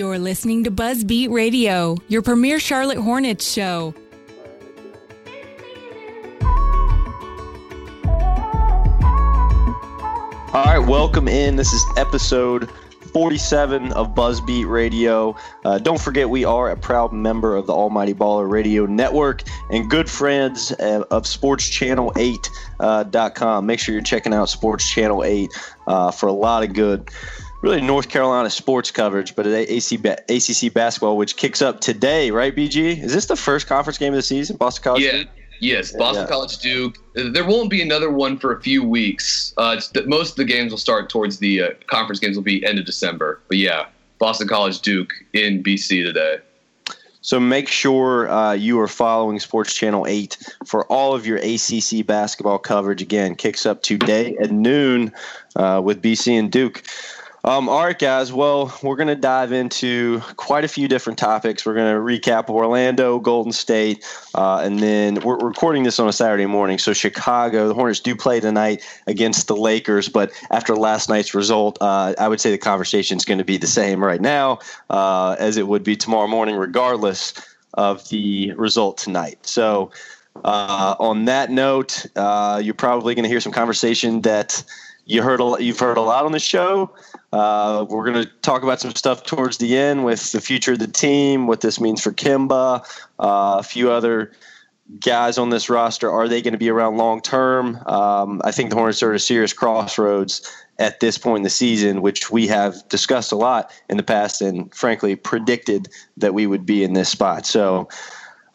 You're listening to Buzzbeat Radio, your premier Charlotte Hornets show. All right, welcome in. This is episode 47 of Buzzbeat Radio. Uh, don't forget, we are a proud member of the Almighty Baller Radio Network and good friends of SportsChannel8.com. Uh, Make sure you're checking out Sports Channel 8 uh, for a lot of good, really North Carolina sports coverage, but AC, ACC basketball, which kicks up today, right, BG? Is this the first conference game of the season, Boston College? Yeah. Yes, Boston Yeah. College Duke. There won't be another one for a few weeks. Uh, the, most of the games will start towards the uh, conference games will be end of December. But yeah, Boston College Duke in BC today. So make sure uh, you are following Sports Channel 8 for all of your ACC basketball coverage. Again, kicks up today at noon uh, with BC and Duke. Um, all right, guys. Well, we're going to dive into quite a few different topics. We're going to recap Orlando, Golden State, uh, and then we're recording this on a Saturday morning. So Chicago, the Hornets do play tonight against the Lakers, but after last night's result, uh, I would say the conversation is going to be the same right now uh, as it would be tomorrow morning, regardless of the result tonight. So. Uh, on that note, uh, you're probably going to hear some conversation that you heard a, you've heard a lot on the show. Uh, we're going to talk about some stuff towards the end with the future of the team, what this means for Kemba, uh, a few other guys on this roster. Are they going to be around long term? Um, I think the Hornets are at a serious crossroads at this point in the season, which we have discussed a lot in the past and frankly predicted that we would be in this spot. So,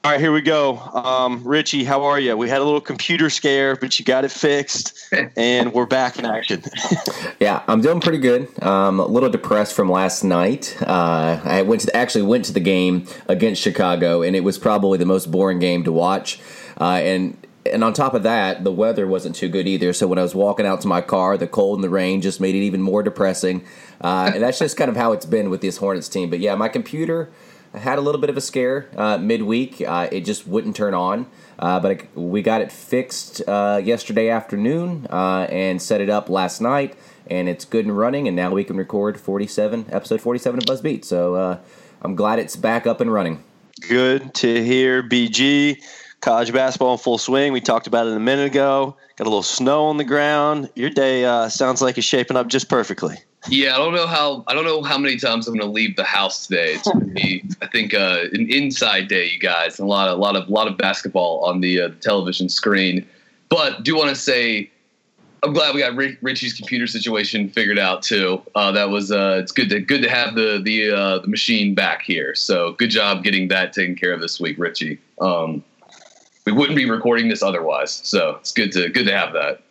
all right, here we go. Um, Richie, how are you? We had a little computer scare, but you got it fixed, and we're back in action. Yeah, I'm doing pretty good. Um, a little depressed from last night. Uh, I went to actually went to the game against Chicago, and it was probably the most boring game to watch. Uh, and and on top of that, the weather wasn't too good either. So when I was walking out to my car, the cold and the rain just made it even more depressing. Uh, and that's just kind of how it's been with this Hornets team. But yeah, my computer had a little bit of a scare uh, midweek. Uh, it just wouldn't turn on. Uh, but it, we got it fixed uh, yesterday afternoon uh, and set it up last night, and it's good and running. And now we can record 47 episode 47 of Buzzbeat. So uh, I'm glad it's back up and running. Good to hear, BG. College basketball in full swing. We talked about it a minute ago. Got a little snow on the ground. Your day sounds like it's shaping up just perfectly. Yeah, I don't know how I don't know how many times I'm going to leave the house today. It's going to be, I think, uh, an inside day, you guys. A lot, of, lot of, lot of basketball on the uh, television screen. But do want to say, I'm glad we got Ri- Richie's computer situation figured out too. Uh, that was uh, it's good to good to have the the uh, the machine back here. So good job getting that taken care of this week, Richie. Um, we wouldn't be recording this otherwise. So it's good to good to have that.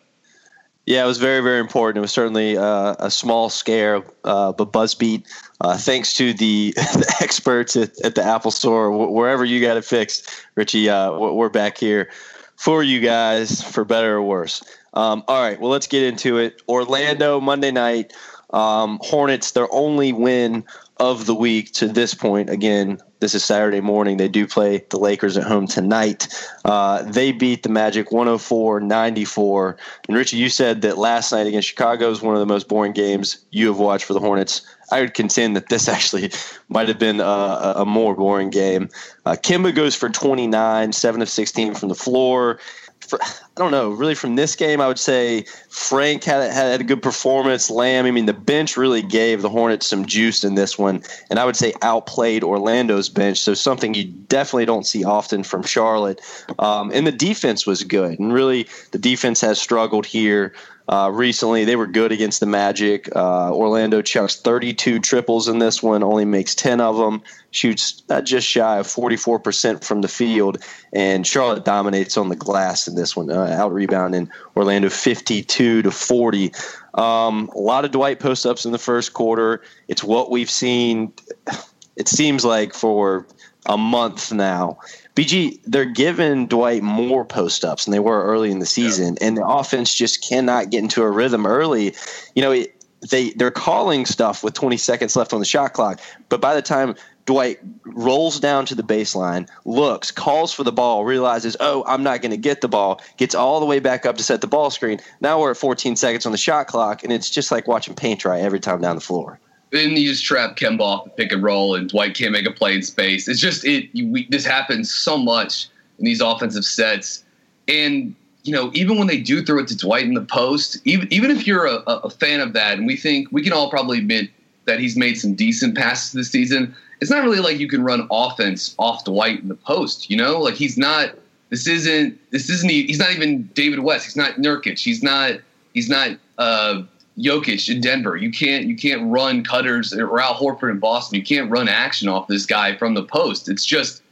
Yeah, it was very, very important. It was certainly uh, a small scare, uh, but Buzzbeat, uh, thanks to the, the experts at, at the Apple Store, wh- wherever you got it fixed, Richie, uh, we're back here for you guys, for better or worse. Um, all right, well, let's get into it. Orlando Monday night. Um, Hornets, their only win of the week to this point. Again, this is Saturday morning. They do play the Lakers at home tonight. Uh, they beat the Magic 104 94. And Richie, you said that last night against Chicago was one of the most boring games you have watched for the Hornets. I would contend that this actually might have been a, a more boring game. Uh, Kemba goes for 29, 7 of 16 from the floor I don't know, really from this game, I would say Frank had, had a good performance. Lamb, I mean, the bench really gave the Hornets some juice in this one, and I would say outplayed Orlando's bench. So something you definitely don't see often from Charlotte. Um, and the defense was good, and really the defense has struggled here. Uh, recently, they were good against the Magic. Uh, Orlando chucks 32 triples in this one, only makes 10 of them, shoots uh, just shy of 44% from the field, and Charlotte dominates on the glass in this one, uh, out rebounding Orlando 52 to 40. Um, a lot of Dwight post ups in the first quarter. It's what we've seen. It seems like for a month now. BG, they're giving Dwight more post ups than they were early in the season, yeah. and the offense just cannot get into a rhythm early. You know, it, they they're calling stuff with 20 seconds left on the shot clock, but by the time Dwight rolls down to the baseline, looks, calls for the ball, realizes, oh, I'm not going to get the ball, gets all the way back up to set the ball screen. Now we're at 14 seconds on the shot clock, and it's just like watching paint dry every time down the floor then you just trap Kemba off the pick and roll, and Dwight can't make a play in space. It's just it. We, this happens so much in these offensive sets, and you know even when they do throw it to Dwight in the post, even even if you're a, a fan of that, and we think we can all probably admit that he's made some decent passes this season. It's not really like you can run offense off Dwight in the post. You know, like he's not. This isn't. This isn't. He's not even David West. He's not Nurkic. He's not. He's not. Uh, Jokic in Denver. You can't you can't run cutters uh, or Al Horford in Boston. You can't run action off this guy from the post. It's just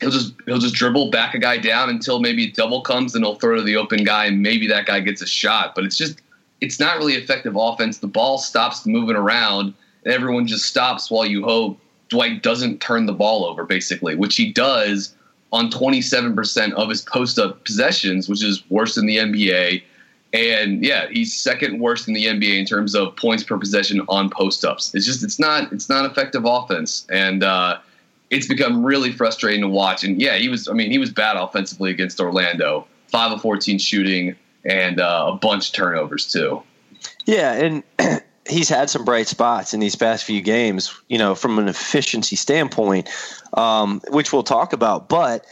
he'll just he'll just dribble back a guy down until maybe a double comes and he'll throw to the open guy and maybe that guy gets a shot. But it's just it's not really effective offense. The ball stops moving around and everyone just stops while you hope Dwight doesn't turn the ball over basically, which he does on 27% of his post up possessions, which is worse than the NBA and yeah, he's second worst in the NBA in terms of points per possession on post ups. It's just it's not it's not effective offense, and uh, it's become really frustrating to watch. And yeah, he was I mean he was bad offensively against Orlando, five of fourteen shooting, and uh, a bunch of turnovers too. Yeah, and he's had some bright spots in these past few games. You know, from an efficiency standpoint, um, which we'll talk about, but.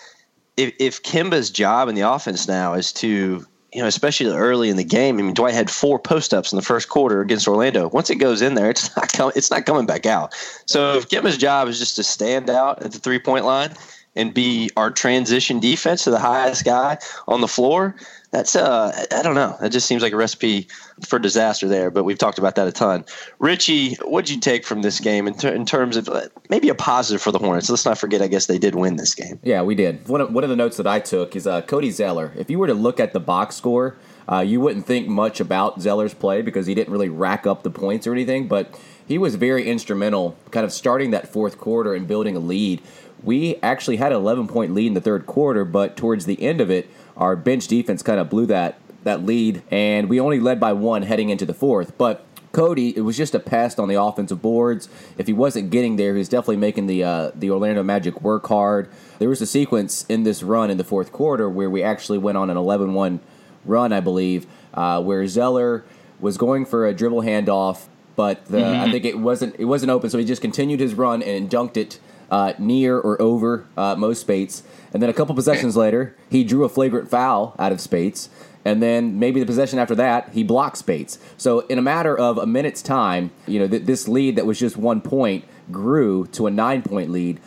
If, if Kemba's job in the offense now is to you know, especially early in the game. I mean, Dwight had four post ups in the first quarter against Orlando. Once it goes in there, it's not com- it's not coming back out. So if Kemba's job is just to stand out at the three point line and be our transition defense to the highest guy on the floor, that's uh I don't know. That just seems like a recipe for disaster there. But we've talked about that a ton. Richie, what'd you take from this game in, ter- in terms of uh, maybe a positive for the Hornets? Let's not forget. I guess they did win this game. Yeah, we did. One of, one of the notes that I took is uh, Cody Zeller. If you were to look at the box score, uh, you wouldn't think much about Zeller's play because he didn't really rack up the points or anything, but he was very instrumental, kind of starting that fourth quarter and building a lead. We actually had an 11 point lead in the third quarter, but towards the end of it our bench defense kind of blew that that lead, and we only led by one heading into the fourth. But Cody, it was just a pest on the offensive boards. If he wasn't getting there, he was definitely making the uh, the Orlando Magic work hard. There was a sequence in this run in the fourth quarter where we actually went on an 11-1 run, I believe, uh, where Zeller was going for a dribble handoff, but the, mm-hmm. I think it wasn't it wasn't open, so he just continued his run and dunked it uh, near or over uh, Mo Speights. And then a couple possessions later, he drew a flagrant foul out of Speights. And then maybe the possession after that, he blocks Speights. So in a matter of a minute's time, you know, th- this lead that was just one point grew to a nine point lead,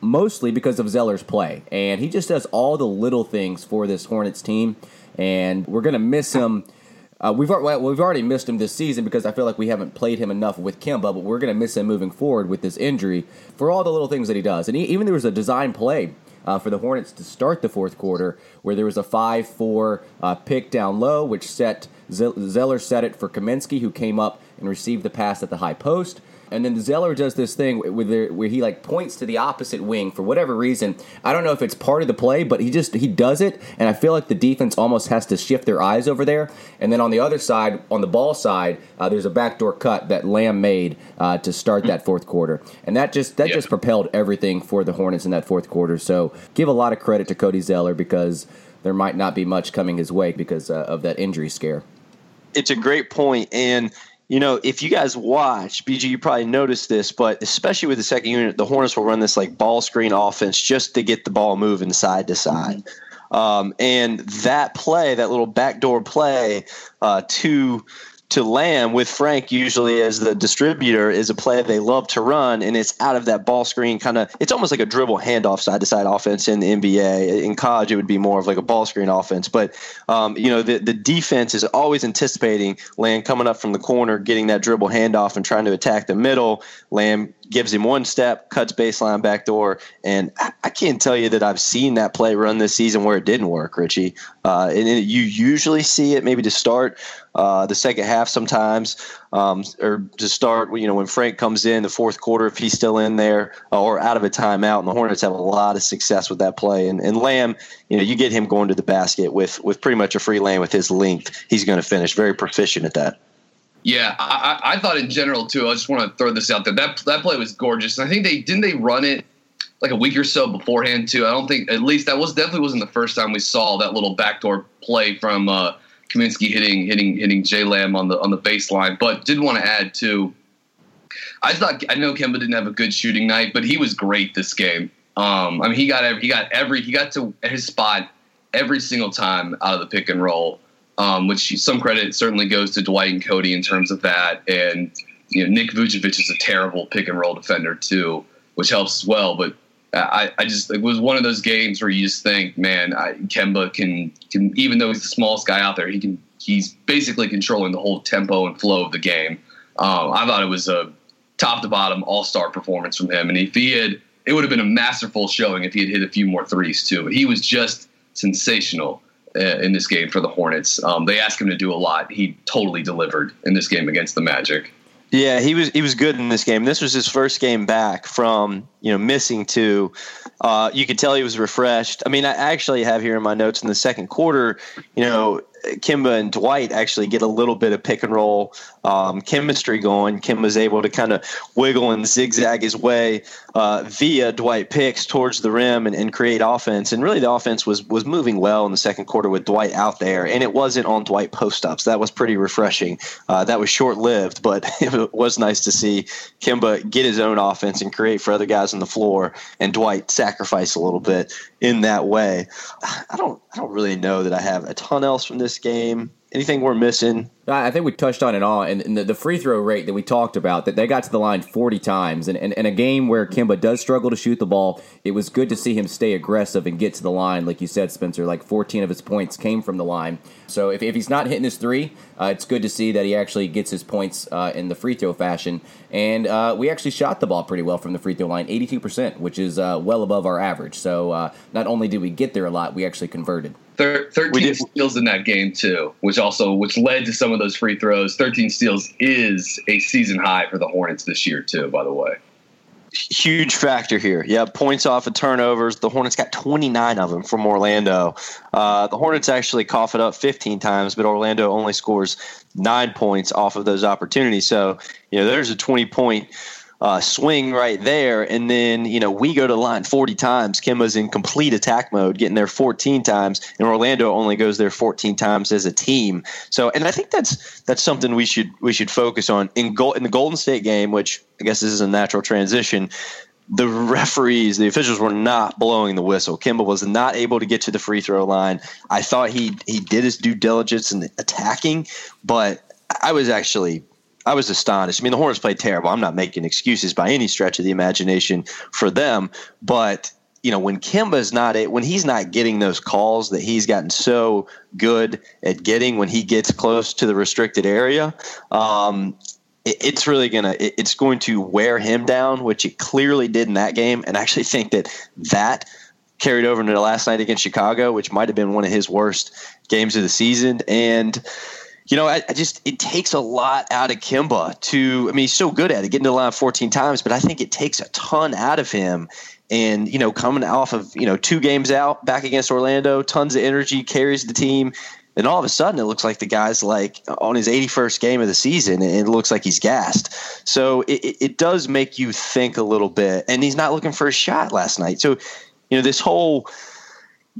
mostly because of Zeller's play. And he just does all the little things for this Hornets team. And we're going to miss him uh, we've well, we've already missed him this season because I feel like we haven't played him enough with Kemba, but we're going to miss him moving forward with this injury for all the little things that he does. And he, even there was a design play uh, for the Hornets to start the fourth quarter where there was a five-four uh, pick down low, which set Zeller set it for Kaminsky, who came up and received the pass at the high post. And then Zeller does this thing where, where he like points to the opposite wing for whatever reason. I don't know if it's part of the play, but he just he does it, and I feel like the defense almost has to shift their eyes over there. And then on the other side, on the ball side, uh, there's a backdoor cut that Lamb made uh, to start that fourth quarter, and that just that just propelled everything for the Hornets in that fourth quarter. So give a lot of credit to Cody Zeller because there might not be much coming his way because uh, of that injury scare. It's a great point, and you know, if you guys watch, BG, you probably noticed this, but especially with the second unit, the Hornets will run this like ball screen offense just to get the ball moving side to side. Um, and that play, that little backdoor play uh, to to Lamb with Frank usually as the distributor is a play they love to run, and it's out of that ball screen kind of. It's almost like a dribble handoff side to side offense in the NBA. In college, it would be more of like a ball screen offense, but um, you know the the defense is always anticipating Lamb coming up from the corner, getting that dribble handoff, and trying to attack the middle. Lamb gives him one step, cuts baseline back door, and I, I can't tell you that I've seen that play run this season where it didn't work, Richie. Uh, and you usually see it maybe to start uh, the second half sometimes, um, or to start, you know, when Frank comes in the fourth quarter, if he's still in there uh, or out of a timeout. And the Hornets have a lot of success with that play. And, and Lamb, you know, you get him going to the basket with with pretty much a free lane with his length. He's going to finish very proficient at that. Yeah, I, I thought in general too. I just want to throw this out there. That that play was gorgeous. And I think they didn't they run it like a week or so beforehand too. I don't think at least that was definitely wasn't the first time we saw that little backdoor play from uh, Kaminsky hitting hitting hitting J Lamb on the on the baseline. But did want to add too. I thought I know Kemba didn't have a good shooting night, but he was great this game. Um, I mean, he got every, he got every he got to his spot every single time out of the pick and roll, um, which some credit certainly goes to Dwight and Cody in terms of that. And you know, Nick Vucevic is a terrible pick and roll defender too, which helps as well. But I, I just it was one of those games where you just think, man, I, Kemba can can even though he's the smallest guy out there, he can he's basically controlling the whole tempo and flow of the game. Um, I thought it was a top to bottom all star performance from him, and if he had, it would have been a masterful showing if he had hit a few more threes too. But he was just sensational uh, in this game for the Hornets. Um, they asked him to do a lot. He totally delivered in this game against the Magic. Yeah, he was he was good in this game. This was his first game back from you know missing two. Uh, you could tell he was refreshed. I mean, I actually have here in my notes in the second quarter, you know, Kemba and Dwight actually get a little bit of pick and roll um, chemistry going. Kemba's able to kind of wiggle and zigzag his way uh, via Dwight picks towards the rim and, and, create offense. And really, the offense was was moving well in the second quarter with Dwight out there, and it wasn't on Dwight post ups. That was pretty refreshing. Uh, that was short lived, but it was nice to see Kemba get his own offense and create for other guys on the floor, and Dwight sacrifice a little bit in that way. I don't I don't really know that I have a ton else from this game. Anything we're missing? I think we touched on it all, and, the, the, free throw rate that we talked about that they got to the line 40 times, and in a game where Kemba does struggle to shoot the ball, it was good to see him stay aggressive and get to the line, like you said, Spencer. Like 14 of his points came from the line, so if, if he's not hitting his three, uh, it's good to see that he actually gets his points uh, in the free throw fashion, and uh, we actually shot the ball pretty well from the free throw line, 82 percent, which is uh, well above our average. So uh, not only did we get there a lot, we actually converted. Thir- 13 steals in that game too, which also which led to some of those free throws. 13 steals is a season high for the Hornets this year too. By the way, huge factor here. Yeah, points off of turnovers. The Hornets got 29 of them from Orlando. Uh, the Hornets actually cough it up 15 times, but Orlando only scores nine points off of those opportunities. So you know, there's a 20 point uh, swing right there. And then, you know, we go to line 40 times. Kemba's in complete attack mode, getting there 14 times, and Orlando only goes there 14 times as a team. So, and I think that's that's something we should we should focus on in goal in the Golden State game, which I guess this is a natural transition the referees, the officials were not blowing the whistle. Kemba was not able to get to the free throw line. I thought he he did his due diligence in attacking, but I was actually I was astonished. I mean, the Hornets played terrible. I'm not making excuses by any stretch of the imagination for them, but you know, when Kemba's not it when he's not getting those calls that he's gotten so good at getting when he gets close to the restricted area, um, it, it's really gonna it, it's going to wear him down, which it clearly did in that game. And I actually think that that carried over into the last night against Chicago, which might have been one of his worst games of the season. And you know, I, I, just it takes a lot out of Kemba to. I mean, he's so good at it, getting to the line 14 times, but I think it takes a ton out of him. And you know, coming off of you know two games out back against Orlando, tons of energy, carries the team, and all of a sudden it looks like the guy's like on his 81st game of the season, and it looks like he's gassed. So it, it does make you think a little bit. And he's not looking for a shot last night. So you know, this whole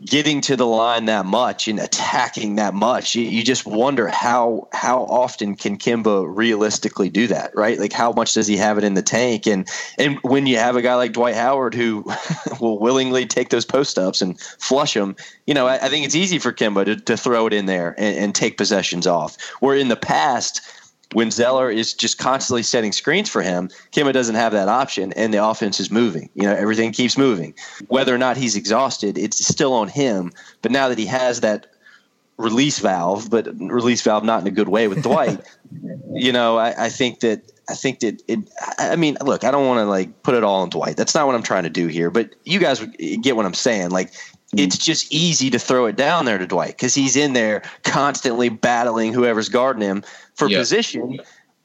getting to the line that much and attacking that much, you, you, just wonder how how often can Kemba realistically do that, right? Like how much does he have it in the tank? And and when you have a guy like Dwight Howard who will willingly take those post ups and flush them, you know, I, I, think it's easy for Kemba to, to throw it in there and, and take possessions off. Where in the past when Zeller is just constantly setting screens for him, Kemba doesn't have that option, and the offense is moving. You know, everything keeps moving. Whether or not he's exhausted, it's still on him. But now that he has that release valve, but release valve not in a good way with Dwight, you know, I, I, think that I think that it. I mean, look, I don't want to like put it all on Dwight. That's not what I'm trying to do here. But you guys get what I'm saying. Like it's just easy to throw it down there to Dwight because he's in there constantly battling whoever's guarding him for yep. position.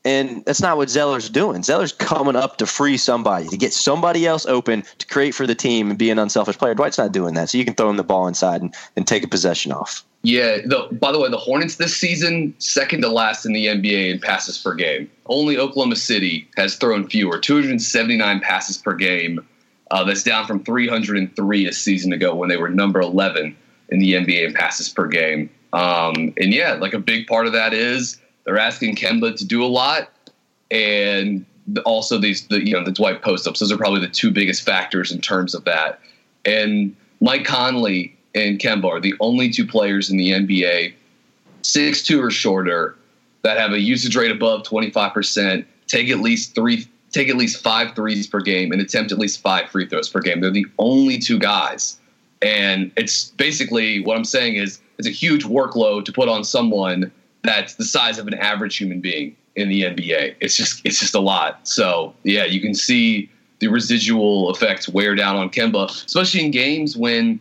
And that's not what Zeller's doing. Zeller's coming up to free somebody, to get somebody else open, to create for the team and be an unselfish player. Dwight's not doing that. So you can throw him the ball inside and, and take a possession off. Yeah. The, by the way, the Hornets this season, second to last in the NBA in passes per game. Only Oklahoma City has thrown fewer, 279 passes per game uh, that's down from 303 a season ago when they were number 11 in the NBA in passes per game. Um, and yeah, like a big part of that is they're asking Kemba to do a lot, and also these the you know the Dwight post ups. Those are probably the two biggest factors in terms of that. And Mike Conley and Kemba are the only two players in the NBA, six two or shorter, that have a usage rate above 25 percent, take at least three take at least five threes per game and attempt at least five free throws per game. They're the only two guys. And it's basically what I'm saying is it's a huge workload to put on someone that's the size of an average human being in the NBA. It's just it's just a lot. So yeah, you can see the residual effects wear down on Kemba, especially in games when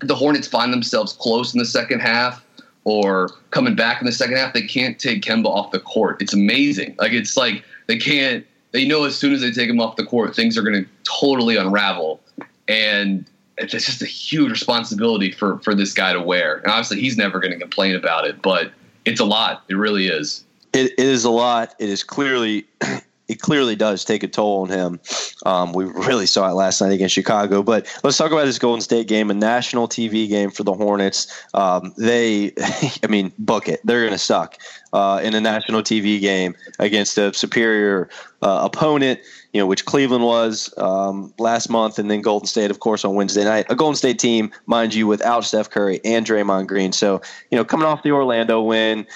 the Hornets find themselves close in the second half or coming back in the second half. They can't take Kemba off the court. It's amazing. Like it's like they can't they know as soon as they take him off the court, things are going to totally unravel. And it's just a huge responsibility for, for this guy to wear. And obviously, he's never going to complain about it, but it's a lot. It really is. It, it is a lot. It is clearly it clearly does take a toll on him. Um, we really saw it last night against Chicago. But let's talk about this Golden State game, a national TV game for the Hornets. Um, they, I mean, book it. They're going to suck uh, in a national TV game against a superior uh, opponent. You know, which Cleveland was um, last month, and then Golden State, of course, on Wednesday night. A Golden State team, mind you, without Steph Curry and Draymond Green. So, you know, coming off the Orlando win,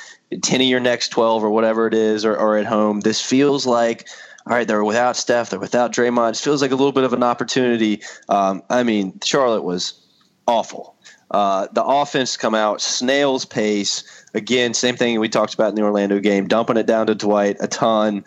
10 of your next 12 or whatever it is, or, or at home. This feels like, all right, they're without Steph, they're without Draymond. It feels like a little bit of an opportunity. Um, I mean, Charlotte was awful. Uh, the offense come out snail's pace again. Same thing we talked about in the Orlando game, dumping it down to Dwight a ton.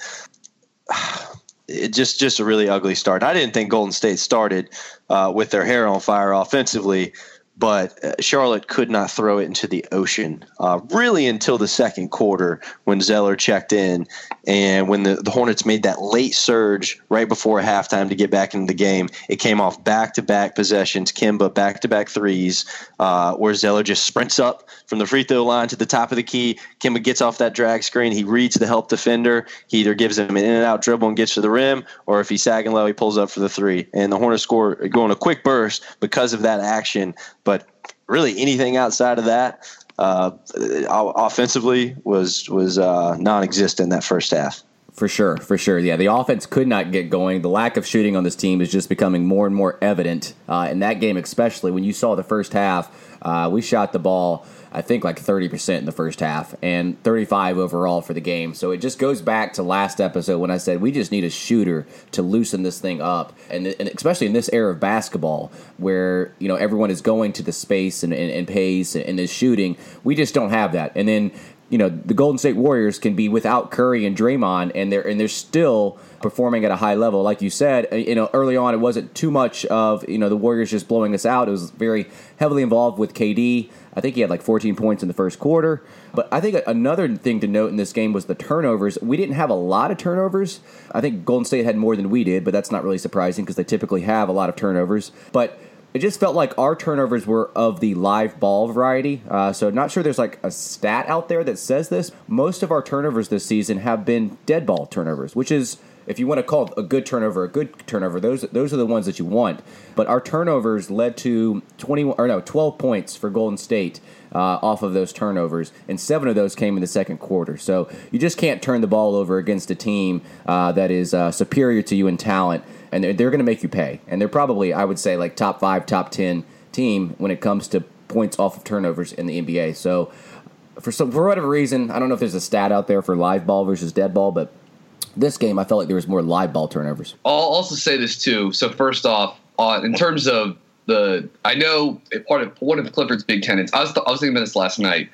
It just just a really ugly start. I didn't think Golden State started uh, with their hair on fire offensively but uh, Charlotte could not throw it into the ocean uh, really until the second quarter when Zeller checked in and when the, the Hornets made that late surge right before halftime to get back into the game. It came off back to back possessions, Kemba back to back threes, uh, where Zeller just sprints up from the free throw line to the top of the key. Kemba gets off that drag screen. He reads the help defender. He either gives him an in and out dribble and gets to the rim, or if he's sagging low, he pulls up for the three. And the Hornets score going a quick burst because of that action. But really anything outside of that uh, offensively was was uh, non-existent that first half. For sure, for sure. Yeah, the offense could not get going. The lack of shooting on this team is just becoming more and more evident. Uh, in that game, especially when you saw the first half, uh, we shot the ball I think like 30% in the first half and 35 overall for the game. So it just goes back to last episode when I said we just need a shooter to loosen this thing up. And, and especially in this era of basketball where, you know, everyone is going to the space and, and, and pace and is shooting, we just don't have that. And then you know the Golden State Warriors can be without Curry and Draymond, and they're and they're still performing at a high level. Like you said, uh, you know early on it wasn't too much of you know the Warriors just blowing us out. It was very heavily involved with KD. I think he had like 14 points in the first quarter. But I think another thing to note in this game was the turnovers. We didn't have a lot of turnovers. I think Golden State had more than we did, but that's not really surprising because they typically have a lot of turnovers. But it just felt like our turnovers were of the live ball variety. Uh, so not sure there's like a stat out there that says this. Most of our turnovers this season have been dead ball turnovers, which is if you want to call a good turnover a good turnover, those those are the ones that you want. But our turnovers led to 21 or no 12 points for Golden State uh, off of those turnovers, and seven of those came in the second quarter. So you just can't turn the ball over against a team uh, that is uh, superior to you in talent, and they're, they're going to make you pay. And they're probably, I would say, like top five, top ten team when it comes to points off of turnovers in the NBA. So for some for whatever reason, I don't know if there's a stat out there for live ball versus dead ball, but this game, I felt like there was more live ball turnovers. I'll also say this too. So first off, uh, in terms of the, I know part of one of Clifford's big tenants. I was I was thinking about this last night.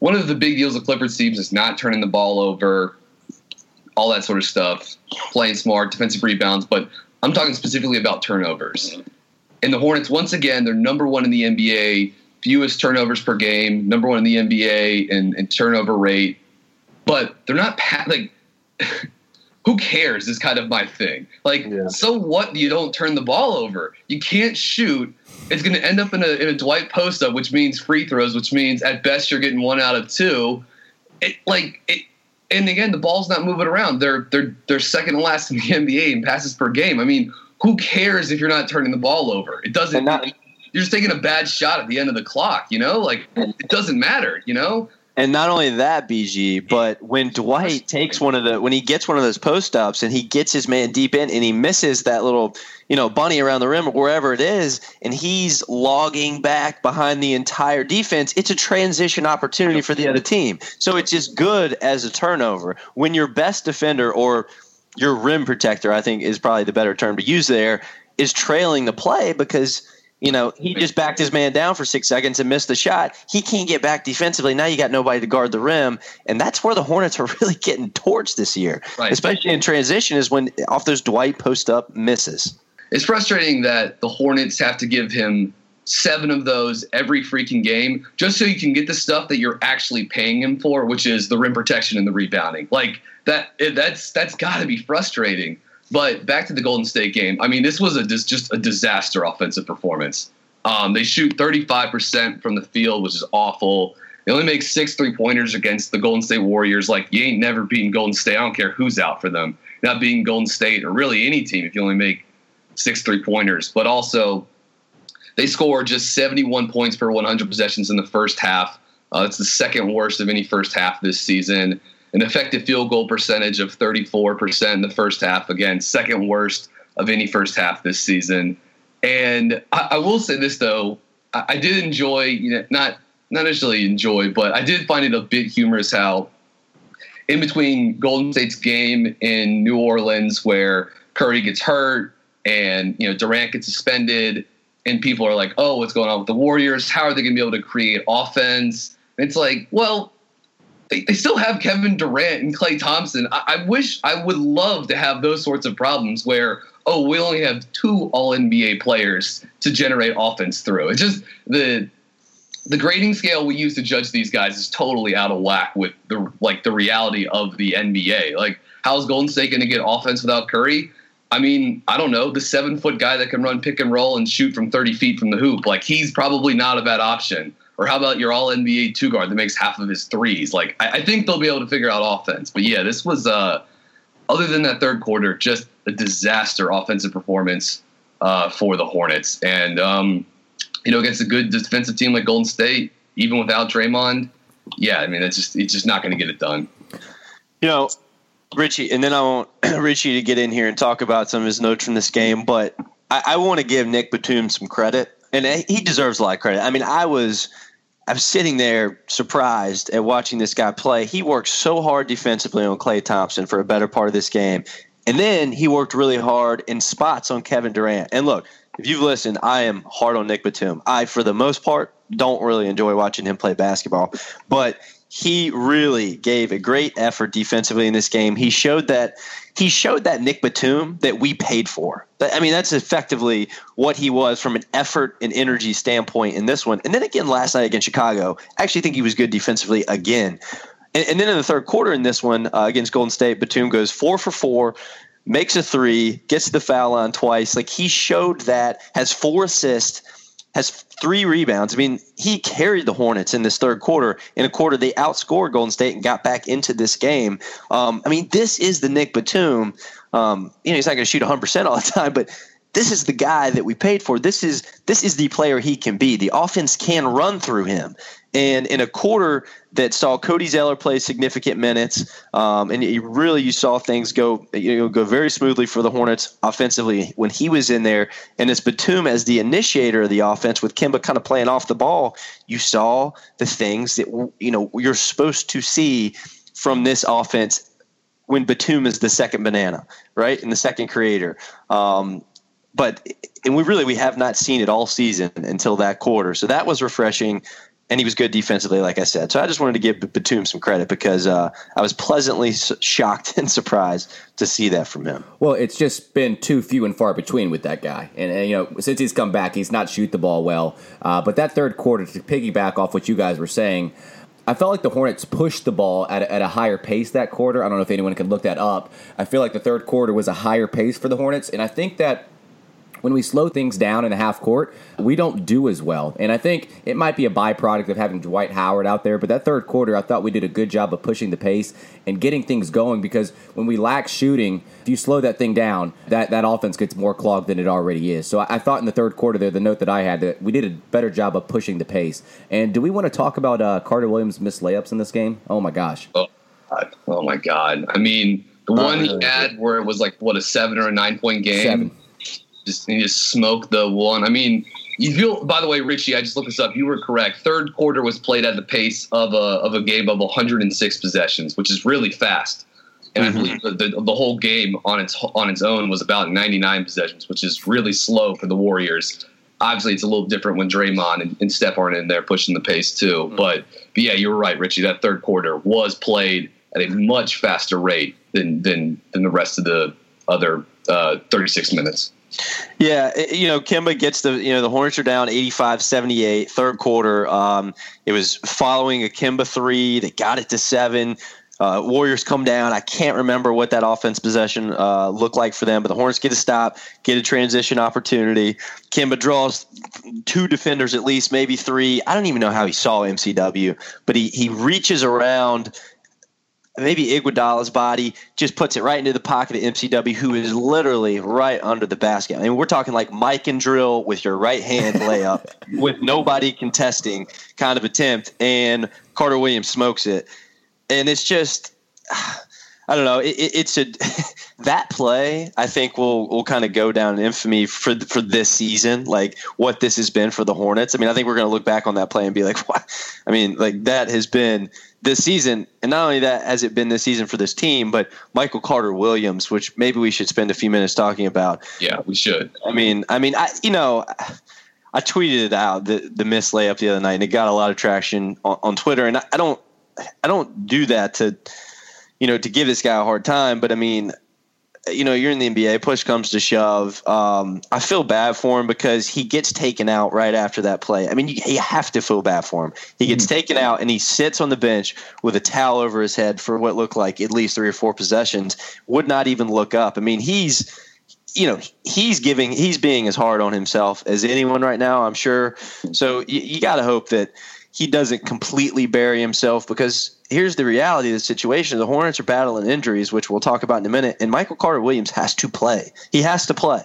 One of the big deals of Clifford's teams is not turning the ball over, all that sort of stuff, playing smart, defensive rebounds. But I'm talking specifically about turnovers. And the Hornets, once again, they're number one in the NBA, fewest turnovers per game, number one in the NBA in, in turnover rate. But they're not like. who cares is kind of my thing. Like, yeah. so what? You don't turn the ball over. You can't shoot. It's going to end up in a, in a Dwight post up, which means free throws, which means at best you're getting one out of two. It like it, and again, the ball's not moving around. They're they're they're second to last in the NBA in passes per game. I mean, who cares if you're not turning the ball over? It doesn't. Not, you're just taking a bad shot at the end of the clock. You know, like it doesn't matter. You know. And not only that, BG, but when Dwight takes one of the when he gets one of those post ups and he gets his man deep in and he misses that little, you know, bunny around the rim or wherever it is, and he's logging back behind the entire defense, it's a transition opportunity for the other team. So it's just good as a turnover. When your best defender or your rim protector, I think is probably the better term to use there, is trailing the play because – you know, he just backed his man down for six seconds and missed the shot. He can't get back defensively. Now you got nobody to guard the rim, and that's where the Hornets are really getting torched this year, right. especially in transition. Is when off those Dwight post up misses. It's frustrating that the Hornets have to give him seven of those every freaking game just so you can get the stuff that you're actually paying him for, which is the rim protection and the rebounding. Like that, that's that's got to be frustrating. But back to the Golden State game. I mean, this was a just a disaster offensive performance. Um, they shoot 35% from the field, which is awful. They only make six three pointers against the Golden State Warriors. Like, you ain't never beaten Golden State. I don't care who's out for them. Not being Golden State or really any team if you only make six three pointers. But also, they score just 71 points per 100 possessions in the first half. Uh, it's the second worst of any first half this season an effective field goal percentage of 34% in the first half. Again, second worst of any first half this season. And I, I will say this though, I, I, did enjoy, you know, not not necessarily enjoy, but I did find it a bit humorous how in between Golden State's game in New Orleans where Curry gets hurt and you know Durant gets suspended and people are like, "Oh, what's going on with the Warriors? How are they going to be able to create offense?" And it's like, well, they, they still have Kevin Durant and Klay Thompson. I, I wish I would love to have those sorts of problems where oh we only have two All NBA players to generate offense through. It's just the the grading scale we use to judge these guys is totally out of whack with the like the reality of the NBA. Like, how's Golden State going to get offense without Curry? I mean, I don't know the seven foot guy that can run pick and roll and shoot from thirty feet from the hoop. Like, he's probably not a bad option. Or how about your all NBA two guard that makes half of his threes? Like I, I, think they'll be able to figure out offense. But yeah, this was uh, other than that third quarter, just a disaster offensive performance uh, for the Hornets. And um, you know, against a good defensive team like Golden State, even without Draymond, yeah, I mean, it's just it's just not going to get it done. You know, Richie, and then I want Richie to get in here and talk about some of his notes from this game, but I, I want to give Nick Batum some credit and he deserves a lot of credit. I mean, I was I'm sitting there surprised at watching this guy play. He worked so hard defensively on Klay Thompson for a better part of this game. And then he worked really hard in spots on Kevin Durant. And look, if you've listened, I am hard on Nick Batum. I, for the most part, don't really enjoy watching him play basketball. But he really gave a great effort defensively in this game. He showed that he showed that Nick Batum that we paid for. I mean, that's effectively what he was from an effort and energy standpoint in this one. And then again last night against Chicago, I actually think he was good defensively again. And, and then in the third quarter in this one uh, against Golden State, Batum goes four for four, makes a three, gets the foul line twice. Like he showed that, has four assists has three rebounds. I mean, he carried the Hornets in this third quarter. In a quarter, they outscored Golden State and got back into this game. Um, I mean, this is the Nick Batum. Um, you know, he's not going to shoot 100% all the time, but this is the guy that we paid for. This is this is the player he can be. The offense can run through him. And in a quarter that saw Cody Zeller play significant minutes, um, and you really you saw things go you know go very smoothly for the Hornets offensively when he was in there, and it's Batum as the initiator of the offense with Kemba kind of playing off the ball. You saw the things that you know you're supposed to see from this offense when Batum is the second banana, right, and the second creator. Um, but and we really we have not seen it all season until that quarter. So that was refreshing and he was good defensively, like I said. So I just wanted to give Batum some credit because uh, I was pleasantly shocked and surprised to see that from him. Well, it's just been too few and far between with that guy, and, and you know since he's come back, he's not shoot the ball well. Uh, but that third quarter, to piggyback off what you guys were saying. I felt like the Hornets pushed the ball at a, at a higher pace that quarter. I don't know if anyone can look that up. I feel like the third quarter was a higher pace for the Hornets, and I think that when we slow things down in a half court, we don't do as well. And I think it might be a byproduct of having Dwight Howard out there. But that third quarter, I thought we did a good job of pushing the pace and getting things going because when we lack shooting, if you slow that thing down, that, that offense gets more clogged than it already is. So I, I thought in the third quarter there, the note that I had, that we did a better job of pushing the pace. And do we want to talk about uh, Carter Williams' missed layups in this game? Oh my gosh. Oh, God. oh my God. I mean, the one he had where it was like, what, a seven or a nine point game? Seven just he just smoked the one. I mean, you feel. By the way, Richie, I just looked this up. You were correct. Third quarter was played at the pace of a of a game of 106 possessions, which is really fast. And mm-hmm. I believe the, the, the whole game on its on its own was about 99 possessions, which is really slow for the Warriors. Obviously, it's a little different when Draymond and, and Steph aren't in there pushing the pace too. Mm-hmm. But, but yeah, you were right, Richie. That third quarter was played at a much faster rate than than than the rest of the other uh, 36 minutes. Yeah, you know, Kemba gets the, you know, the Hornets are down 85 78, third quarter. Um, it was following a Kemba three. They got it to seven. Uh, Warriors come down. I can't remember what that offense possession uh, looked like for them, but the Hornets get a stop, get a transition opportunity. Kemba draws two defenders at least, maybe three. I don't even know how he saw MCW, but he he reaches around maybe Iguodala's body just puts it right into the pocket of MCW, who is literally right under the basket. I mean, we're talking like Mikan drill with your right hand layup with nobody contesting kind of attempt, and Carter Williams smokes it, and it's just. I don't know. It, it's a that play. I think will will kind of go down in infamy for for this season. Like what this has been for the Hornets. I mean, I think we're going to look back on that play and be like, "What?" I mean, like that has been this season, and not only that has it been this season for this team, but Michael Carter Williams, which maybe we should spend a few minutes talking about. Yeah, we should. I mean, I mean, I you know, I tweeted it out the the missed layup the other night, and it got a lot of traction on, on Twitter. And I, I don't, I don't do that to, you know, to give this guy a hard time, but I mean, you know, you're in the NBA, push comes to shove. Um, I feel bad for him because he gets taken out right after that play. I mean, you, you have to feel bad for him. He gets mm-hmm. taken out and he sits on the bench with a towel over his head for what looked like at least three or four possessions, would not even look up. I mean, he's you know he's giving he's being as hard on himself as anyone right now i'm sure so you, you got to hope that he doesn't completely bury himself because here's the reality of the situation. The Hornets are battling injuries, which we'll talk about in a minute, and Michael Carter Williams has to play. He has to play.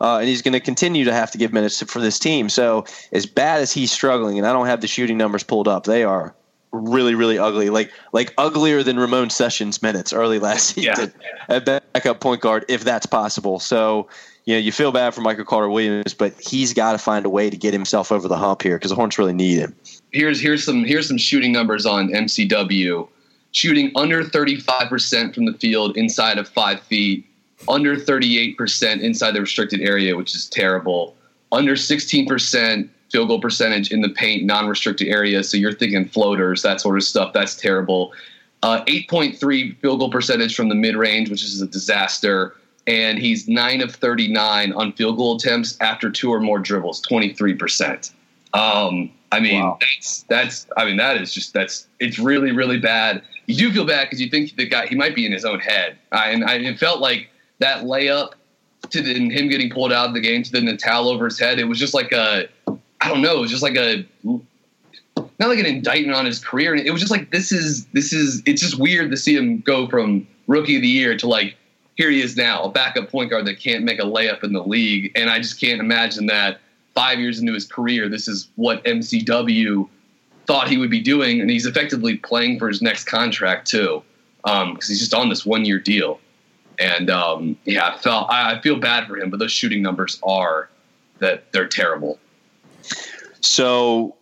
Uh, and he's going to continue to have to give minutes for this team. So, as bad as he's struggling, and I don't have the shooting numbers pulled up, they are really, really ugly. Like, like uglier than Ramon Sessions' minutes early last season yeah. at backup point guard, if that's possible. So, you know, you feel bad for Michael Carter Williams, but he's got to find a way to get himself over the hump here because the Hornets really need him here's here's some here's some shooting numbers on MCW. Shooting under 35% from the field inside of five feet, under 38% inside the restricted area, which is terrible. Under 16% field goal percentage in the paint, non restricted area. So you're thinking floaters, that sort of stuff. That's terrible. Uh, 8.3 field goal percentage from the mid range, which is a disaster. And he's 9 of 39 on field goal attempts after two or more dribbles, 23%. Um, I mean, wow. that's, that's, I mean, that is just, that's, it's really, really bad. You do feel bad because you think the guy, he might be in his own head. I, and I, it felt like that layup to the, him getting pulled out of the game to then the towel over his head. It was just like a, I don't know, it was just like a not like an indictment on his career. It was just like this is this is it's just weird to see him go from rookie of the year to like here he is now, a backup point guard that can't make a layup in the league. And I just can't imagine that five years into his career, this is what MCW thought he would be doing, and he's effectively playing for his next contract too, because um, he's just on this one year deal. And um, yeah, I felt I, I feel bad for him, but those shooting numbers are that they're terrible. So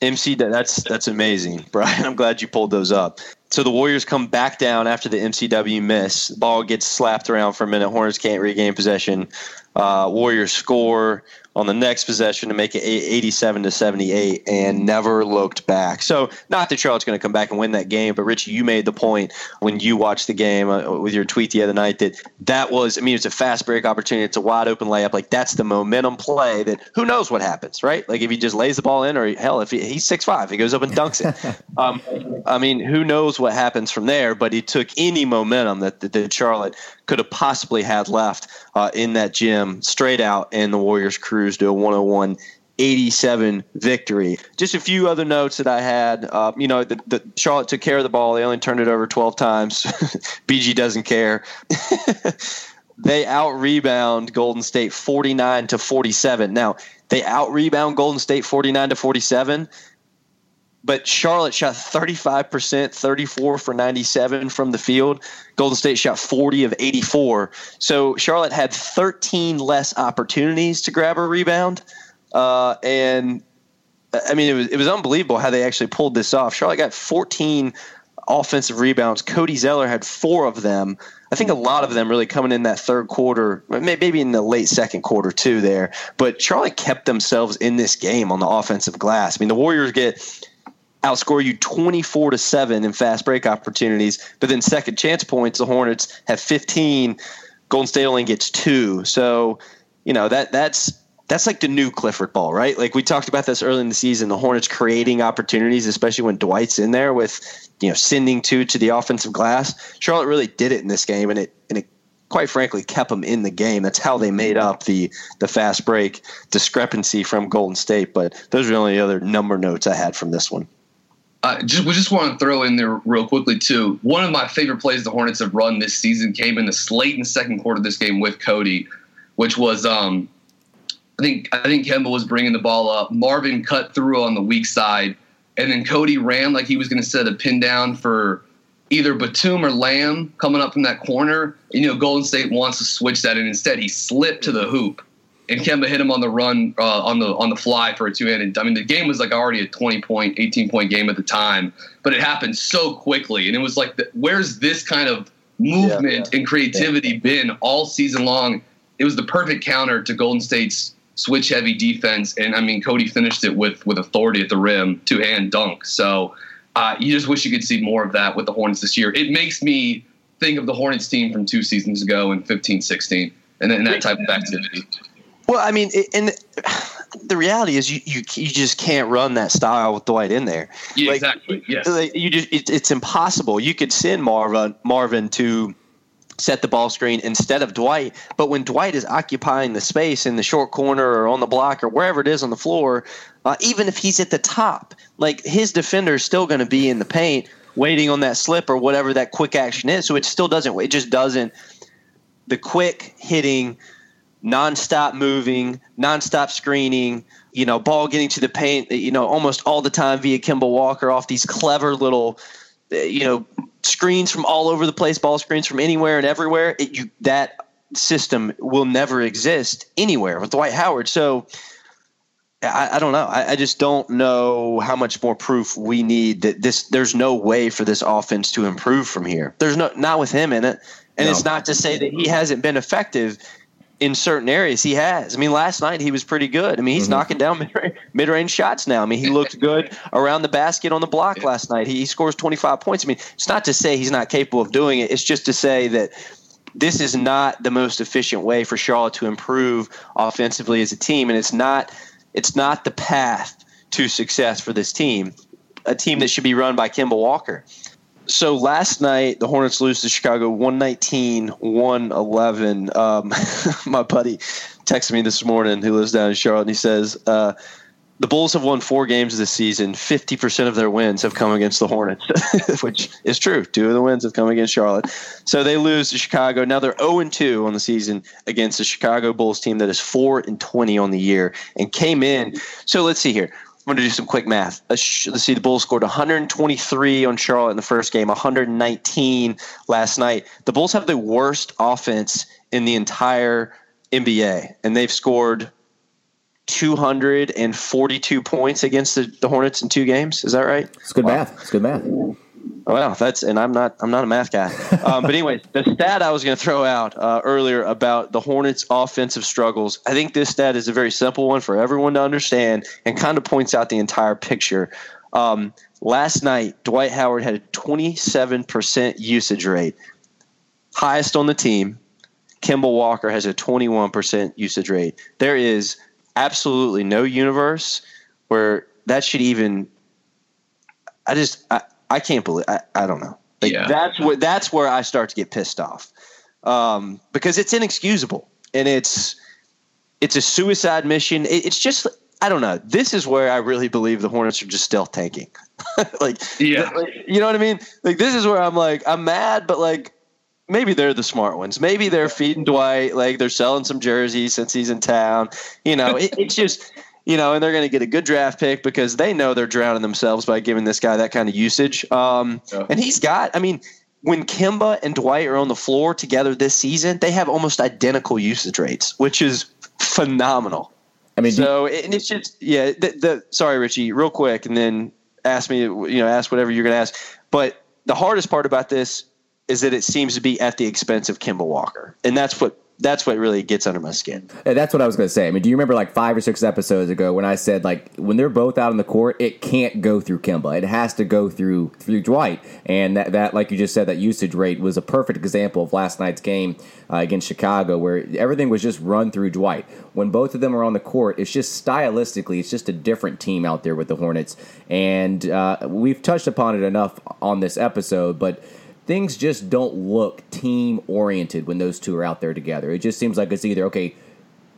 MC, that's that's amazing, Brian. I'm glad you pulled those up. So the Warriors come back down after the MCW miss. Ball gets slapped around for a minute. Hornets can't regain possession. Uh, Warriors score on the next possession to make it 87 to 78 and never looked back. So, not that Charlotte's going to come back and win that game, but Richie, you made the point when you watched the game uh, with your tweet the other night that that was, I mean, it's a fast break opportunity. It's a wide open layup. Like, that's the momentum play that who knows what happens, right? Like, if he just lays the ball in, or hell, if he, he's six five, he goes up and dunks it. um, I mean, who knows what happens from there, but he took any momentum that, that, that Charlotte could have possibly had left uh, in that gym straight out, and the Warriors to a 101 87 victory. Just a few other notes that I had. Uh, you know, the, the, Charlotte took care of the ball. They only turned it over 12 times. BG doesn't care. they out rebound Golden State 49 to 47. Now, they out rebound Golden State 49 to 47 but Charlotte shot 35%, 34 for 97 from the field. Golden State shot 40 of 84. So Charlotte had 13 less opportunities to grab a rebound. Uh, and I mean, it was, it was unbelievable how they actually pulled this off. Charlotte got 14 offensive rebounds. Cody Zeller had four of them. I think a lot of them really coming in that third quarter, maybe in the late second quarter too. There, but Charlotte kept themselves in this game on the offensive glass. I mean, the Warriors get outscore you 24 to 7 in fast break opportunities. But then second chance points, the Hornets have 15. Golden State only gets two. So, you know, that that's that's like the new Clifford ball, right? Like we talked about this early in the season, the Hornets creating opportunities, especially when Dwight's in there with, you know, sending two to the offensive glass. Charlotte really did it in this game and it and it quite frankly kept them in the game. That's how they made up the the fast break discrepancy from Golden State. But those are the only other number notes I had from this one. Uh, just we just want to throw in there real quickly too. One of my favorite plays the Hornets have run this season came in the late in the second quarter of this game with Cody, which was um, I think I think Kemba was bringing the ball up. Marvin cut through on the weak side, and then Cody ran like he was going to set a pin down for either Batum or Lamb coming up from that corner. You know, Golden State wants to switch that, and instead he slipped to the hoop and Kemba hit him on the run uh, on the on the fly for a two handed. I mean, the game was like already a twenty point, eighteen point game at the time, but it happened so quickly, and it was like, the, where's this kind of movement yeah, and creativity yeah. been all season long? It was the perfect counter to Golden State's switch heavy defense, and I mean, Cody finished it with with authority at the rim, two hand dunk. So uh, you just wish you could see more of that with the Hornets this year. It makes me think of the Hornets team from two seasons ago in 15, 16, and, and that type of activity. Well, I mean, and the reality is you, you you just can't run that style with Dwight in there. Yeah, like, exactly. Yes. You just it, it's impossible. You could send Marvin Marvin to set the ball screen instead of Dwight, but when Dwight is occupying the space in the short corner or on the block or wherever it is on the floor, uh, even if he's at the top, like his defender is still going to be in the paint waiting on that slip or whatever that quick action is. So it still doesn't. It just doesn't. The quick hitting nonstop moving, nonstop screening, you know, ball getting to the paint, you know, almost all the time via Kemba Walker off these clever little, eh, you know, screens from all over the place, ball screens from anywhere and everywhere. It, you, that system will never exist anywhere with Dwight Howard. So I, I don't know. I, I, just don't know how much more proof we need that this. There's no way for this offense to improve from here. There's no not with him in it, and no. it's not to say that he hasn't been effective in certain areas he has. I mean, last night he was pretty good. I mean, he's mm-hmm. knocking down mid range shots now. I mean, he looked good around the basket on the block last night. He, he scores 25 points. I mean, it's not to say he's not capable of doing it. It's just to say that this is not the most efficient way for Charlotte to improve offensively as a team, and it's not it's not the path to success for this team. A team that should be run by Kemba Walker. So last night, the Hornets lose to Chicago 119 111. Um, my buddy texted me this morning who lives down in Charlotte, and he says, uh, the Bulls have won four games this season. 50% of their wins have come against the Hornets, which is true. Two of the wins have come against Charlotte. So they lose to Chicago. Now they're 0 2 on the season against the Chicago Bulls team that is 4 and 20 on the year and came in. So let's see here. I'm going to do some quick math. Uh, let's see. The Bulls scored 123 on Charlotte in the first game, 119 last night. The Bulls have the worst offense in the entire NBA, and they've scored 242 points against the, the Hornets in two games. Is that right? It's good wow. math. It's good math. Well, that's and I'm not I'm not a math guy. Um, but anyway, the stat I was going to throw out uh, earlier about the Hornets' offensive struggles. I think this stat is a very simple one for everyone to understand and kind of points out the entire picture. Um, last night, Dwight Howard had a 27% usage rate, highest on the team. Kemba Walker has a 21% usage rate. There is absolutely no universe where that should even. I just I, I can't believe I, I don't know. Like, yeah. That's where that's where I start to get pissed off um, because it's inexcusable and it's it's a suicide mission. It, it's just I don't know. This is where I really believe the Hornets are just stealth tanking. like, yeah, like, you know what I mean? Like, this is where I'm like, I'm mad, but like, maybe they're the smart ones. Maybe they're feeding Dwight, like they're selling some jerseys since he's in town. You know, it, it's just, you know, and they're going to get a good draft pick because they know they're drowning themselves by giving this guy that kind of usage. Um, yeah. And he's got, I mean, when Kemba and Dwight are on the floor together this season, they have almost identical usage rates, which is phenomenal. I mean, so and it's just yeah. The, the, sorry, Richie, real quick, and then ask me, you know, ask whatever you're going to ask. But the hardest part about this is that it seems to be at the expense of Kemba Walker, and that's what that's what really gets under my skin. That's what I was going to say. I mean, do you remember like five or six episodes ago when I said like when they're both out on the court, it can't go through Kemba. It has to go through through Dwight. And that, that like you just said, that usage rate was a perfect example of last night's game uh, against Chicago, where everything was just run through Dwight. When both of them are on the court, it's just stylistically, it's just a different team out there with the Hornets. And uh, we've touched upon it enough on this episode, but things just don't look team oriented when those two are out there together. It just seems like it's either okay,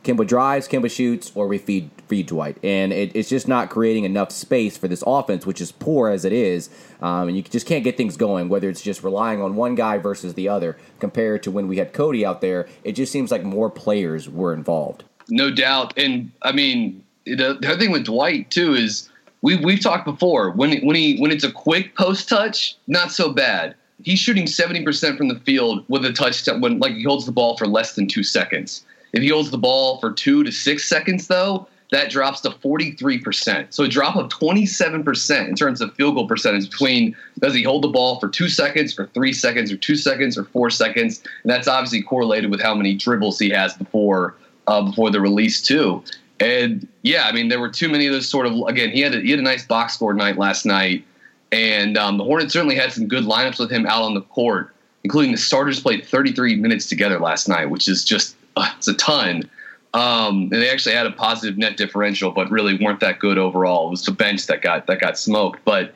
Kemba drives, Kemba shoots, or we feed feed Dwight, and it, it's just not creating enough space for this offense, which is poor as it is. Um, and you just can't get things going. Whether it's just relying on one guy versus the other, compared to when we had Cody out there, it just seems like more players were involved. No doubt, and I mean the, the other thing with Dwight too is we we've talked before when when he when it's a quick post touch, not so bad he's shooting 70% from the field with a touchdown when like he holds the ball for less than two seconds. If he holds the ball for two to six seconds, though, that drops to 43%. So a drop of 27% in terms of field goal percentage between does he hold the ball for two seconds, or three seconds, or two seconds, or four seconds. And that's obviously correlated with how many dribbles he has before uh, before the release too. And yeah, I mean there were too many of those sort of again he had a, he had a nice box score night last night and um, the Hornets certainly had some good lineups with him out on the court, including the starters played 33 minutes together last night, which is just uh, it's a ton. Um, and they actually had a positive net differential, but really weren't that good overall. It was the bench that got that got smoked. But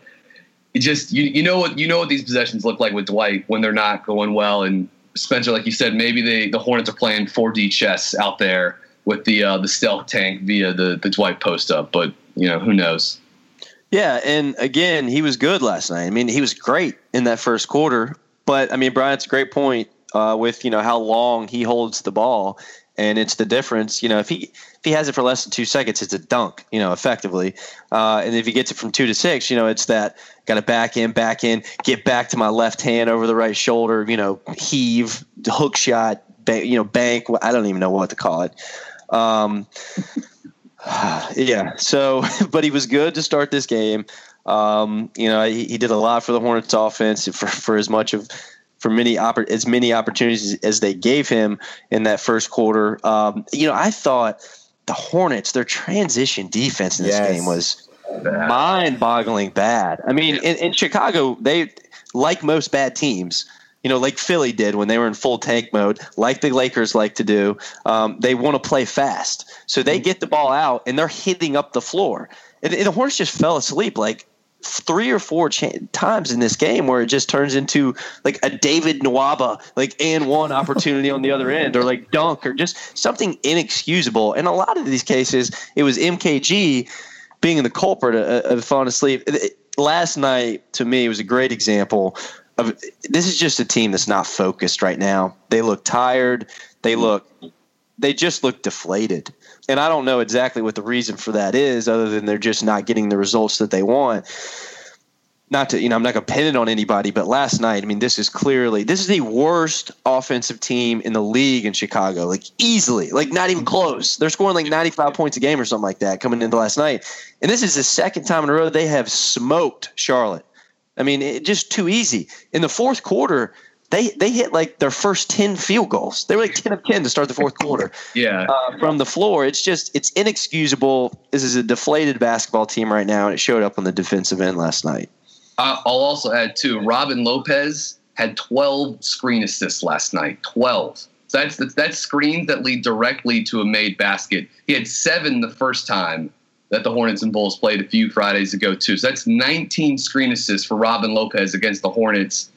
it just you you know what you know what these possessions look like with Dwight when they're not going well. And Spencer, like you said, maybe they the Hornets are playing 4D chess out there with the uh, the stealth tank via the the Dwight post up. But you know who knows. Yeah, and again, he was good last night. I mean, he was great in that first quarter. But I mean, Brian, it's a great point uh, with you know how long he holds the ball, and it's the difference. You know, if he if he has it for less than two seconds, it's a dunk. You know, effectively. Uh, and if he gets it from two to six, you know, it's that got to back in, back in, get back to my left hand over the right shoulder. You know, heave, hook shot, you know, bank. I don't even know what to call it. Um, yeah. So, but he was good to start this game. Um, you know, he, he, did a lot for the Hornets offense for, for as much of for many oppor- as many opportunities as they gave him in that first quarter. Um, you know, I thought the Hornets, their transition defense in this Yes. game was mind-boggling bad. I mean, in, in Chicago, they like most bad teams. You know, like Philly did when they were in full tank mode, like the Lakers like to do. Um, they want to play fast, so they mm-hmm. get the ball out and they're hitting up the floor. And, and the Hornets just fell asleep like three or four cha- times in this game where it just turns into like a David Nwaba like and one opportunity on the other end or like dunk or just something inexcusable. And a lot of these cases, it was MKG being the culprit of, of falling asleep. It- it- Last night, to me, was a great example of this is just a team that's not focused right now. They look tired. They look, they just look deflated. And I don't know exactly what the reason for that is, other than they're just not getting the results that they want. Not to, you know, I'm not going to pin it on anybody, but last night, I mean, this is clearly this is the worst offensive team in the league in Chicago, like easily, like not even close. They're scoring like 95 points a game or something like that coming into last night, and this is the second time in a row they have smoked Charlotte. I mean, it just too easy. In the fourth quarter, they they hit like their first 10 field goals. They were like 10 of 10 to start the fourth quarter Yeah. uh, from the floor. It's just it's inexcusable. This is a deflated basketball team right now, and it showed up on the defensive end last night. I- I'll also add too. Robin Lopez had 12 screen assists last night. 12. So that's that's screens that lead directly to a made basket. He had seven the first time that the Hornets and Bulls played a few Fridays ago too. So that's 19 screen assists for Robin Lopez against the Hornets.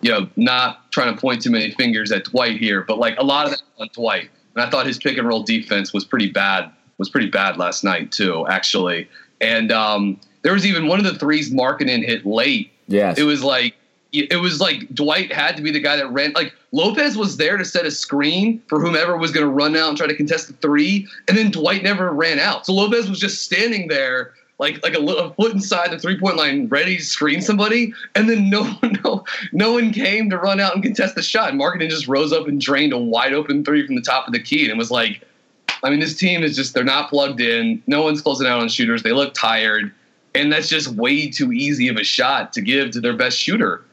You know, not trying to point too many fingers at Dwight here, but like a lot of that on Dwight. And I thought his pick and roll defense was pretty bad. Was pretty bad last night too, actually. And um, there was even one of the threes Markkanen hit late. Yes. It was like it was like Dwight had to be the guy that ran. Like Lopez was there to set a screen for whomever was going to run out and try to contest the three, and then Dwight never ran out. So Lopez was just standing there, like like a, foot inside the three point line, ready to screen somebody, and then no no no one came to run out and contest the shot. And Markkanen just rose up and drained a wide open three from the top of the key, and it was like. I mean, this team is just, they're not plugged in. No one's closing out on shooters. They look tired. And that's just way too easy of a shot to give to their best shooter.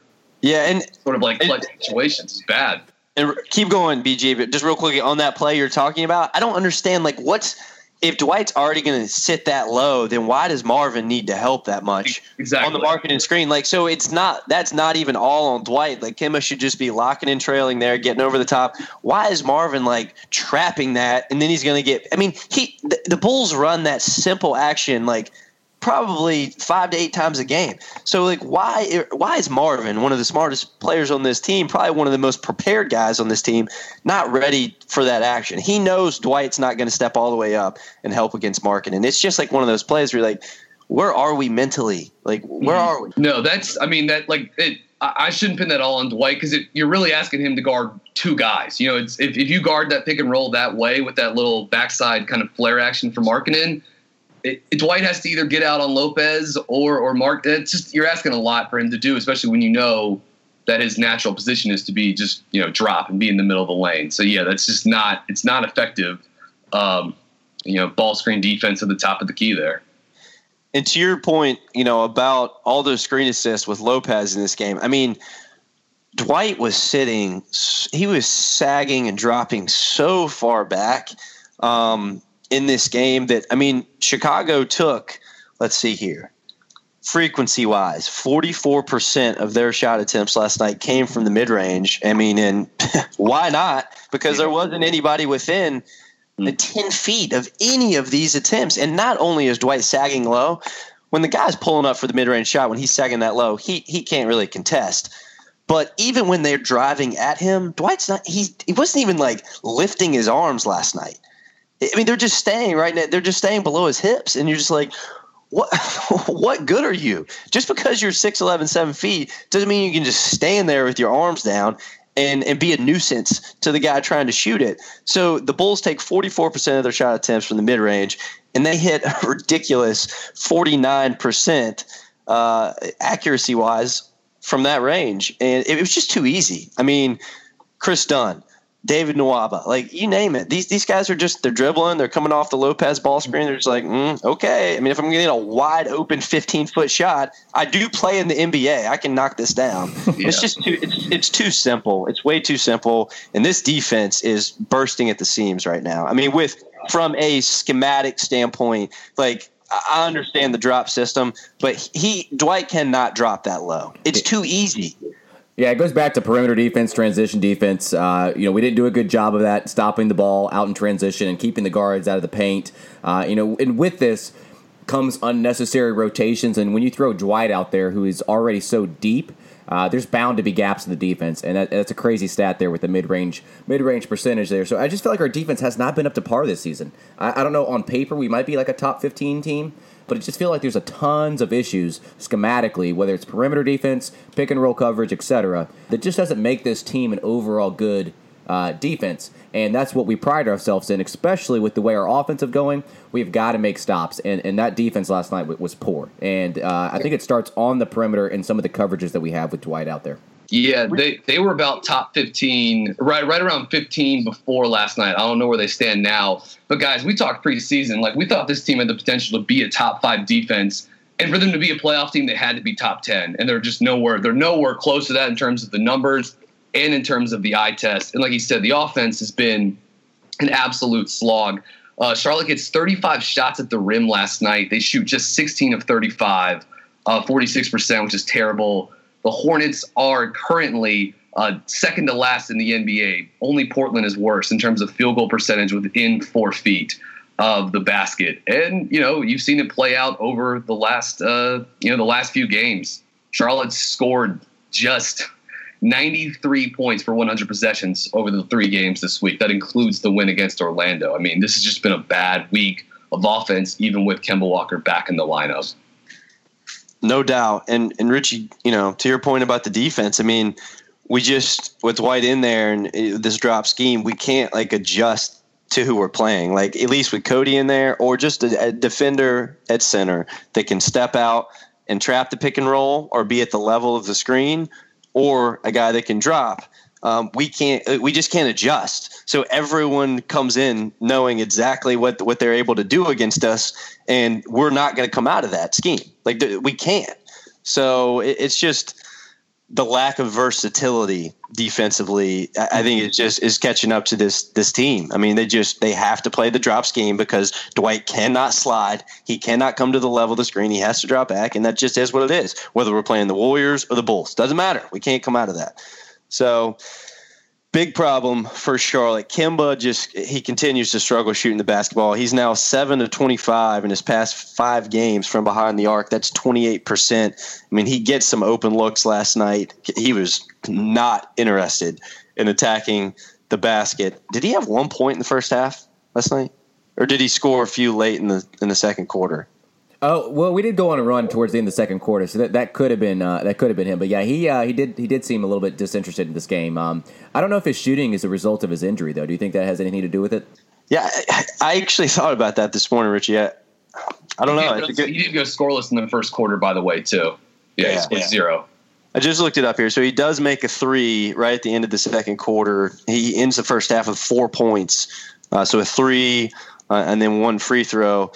Yeah, and Sort of like clutch situations. is bad. and keep going, BG. But just real quickly on that play you're talking about, I don't understand. Like, what's if Dwight's already going to sit that low, then why does Marvin need to help that much Exactly. on the marketing screen? Like, so it's not that's not even all on Dwight. Like, Kemba should just be locking and trailing there, getting over the top. Why is Marvin like trapping that, and then he's going to get? I mean, he the, the Bulls run that simple action like probably five to eight times a game. So like why why is Marvin, one of the smartest players on this team, probably one of the most prepared guys on this team, not ready for that action? He knows Dwight's not going to step all the way up and help against Markkanen. And it's just like one of those plays where you're like, where are we mentally? Like where mm-hmm. are we? No, that's, I mean, that, like, it, I I shouldn't pin that all on Dwight because you're really asking him to guard two guys. You know, it's if, if you guard that pick and roll that way with that little backside kind of flare action for Markkanen, it, Dwight has to either get out on Lopez or or Mark. It's just you're asking a lot for him to do, especially when you know that his natural position is to be just you know drop and be in the middle of the lane. So yeah, that's just not it's not effective. Um, you know, ball screen defense at the top of the key there. And to your point, you know, about all those screen assists with Lopez in this game, I mean, Dwight was sitting, he was sagging and dropping so far back um, in this game that, I mean, Chicago took, let's see here, frequency wise, 44% of their shot attempts last night came from the mid range. I mean, and why not? Because there wasn't anybody within the hmm. 10 feet of any of these attempts. And not only is Dwight sagging low, when the guy's pulling up for the mid range shot, when he's sagging that low, he, he can't really contest. But even when they're driving at him, Dwight's not, he, he wasn't even like lifting his arms last night. I mean, they're just staying right now, they're just staying below his hips. And you're just like, what what good are you? Just because you're 6'11, 7 feet doesn't mean you can just stand there with your arms down and, and be a nuisance to the guy trying to shoot it. So the Bulls take 44% of their shot attempts from the mid range, and they hit a ridiculous 49% uh, accuracy wise from that range. And it was just too easy. I mean, Kris Dunn, David Nwaba, like you name it. These these guys are just they're dribbling, they're coming off the Lopez ball screen. They're just like, mm, okay. I mean, if I'm getting a wide open 15 foot shot, I do play in the NBA. I can knock this down. yeah. It's just too it's it's too simple. It's way too simple. And this defense is bursting at the seams right now. I mean, with from a schematic standpoint, like I understand the drop system, but he Dwight cannot drop that low. It's too easy. Yeah, it goes back to perimeter defense, transition defense. Uh, you know, we didn't do a good job of that, stopping the ball out in transition and keeping the guards out of the paint. Uh, you know, and with this comes unnecessary rotations. And when you throw Dwight out there, who is already so deep, uh, there's bound to be gaps in the defense, and that, that's a crazy stat there with the mid range mid range percentage there. So I just feel like our defense has not been up to par this season. I, I don't know on paper we might be like a top 15 team, but it just feels like there's a tons of issues schematically, whether it's perimeter defense, pick and roll coverage, etc., that just doesn't make this team an overall good uh, defense. And that's what we pride ourselves in, especially with the way our offensive going. We've got to make stops, and, and that defense last night was poor. And uh, I think it starts on the perimeter and some of the coverages that we have with Dwight out there. Yeah, they, they were about top 15, right right around 15 before last night. I don't know where they stand now. But guys, we talked preseason. Like we thought this team had the potential to be a top five defense. And for them to be a playoff team, they had to be top 10. And they're just nowhere, they're nowhere close to that in terms of the numbers and in terms of the eye test. And like you said, the offense has been an absolute slog. Uh, Charlotte gets 35 shots at the rim last night. They shoot just 16 of 35, uh, 46%, which is terrible. The Hornets are currently uh, second to last in the NBA. Only Portland is worse in terms of field goal percentage within four feet of the basket. And you know you've seen it play out over the last uh, you know the last few games. Charlotte scored just 93 points for 100 possessions over the three games this week. That includes the win against Orlando. I mean, this has just been a bad week of offense, even with Kemba Walker back in the lineup. No doubt. And and Richie, you know, to your point about the defense, I mean, we just with Dwight in there and eh, this drop scheme, we can't like adjust to who we're playing. Like at least with Cody in there, or just a, a defender at center that can step out and trap the pick and roll, or be at the level of the screen, or a guy that can drop. Um, we can't. We just can't adjust. So everyone comes in knowing exactly what what they're able to do against us, and we're not going to come out of that scheme. Like we can't. So it, it's just the lack of versatility defensively. I, think it just is catching up to this this team. I mean, they just they have to play the drop scheme because Dwight cannot slide. He cannot come to the level of the screen. He has to drop back, and that just is what it is. Whether we're playing the Warriors or the Bulls, doesn't matter. We can't come out of that. So big problem for Charlotte. Kemba just he continues to struggle shooting the basketball. He's now seven to twenty five in his past five games from behind the arc. That's twenty eight percent. I mean, he gets some open looks last night. He was not interested in attacking the basket. Did he have one point in the first half last night, or did he score a few late in the in the second quarter? Oh well, we did go on a run towards the end of the second quarter, so that, that could have been uh, that could have been him. But yeah, he uh, he did he did seem a little bit disinterested in this game. Um, I don't know if his shooting is a result of his injury, though. Do you think that has anything to do with it? Yeah, I, I actually thought about that this morning, Richie. I, I don't he know. Did, he did go scoreless in the first quarter, by the way, too. Yeah, yeah, yeah. zero. I just looked it up here. So he does make a three right at the end of the second quarter. He ends the first half with four points. Uh, so a three uh, and then one free throw.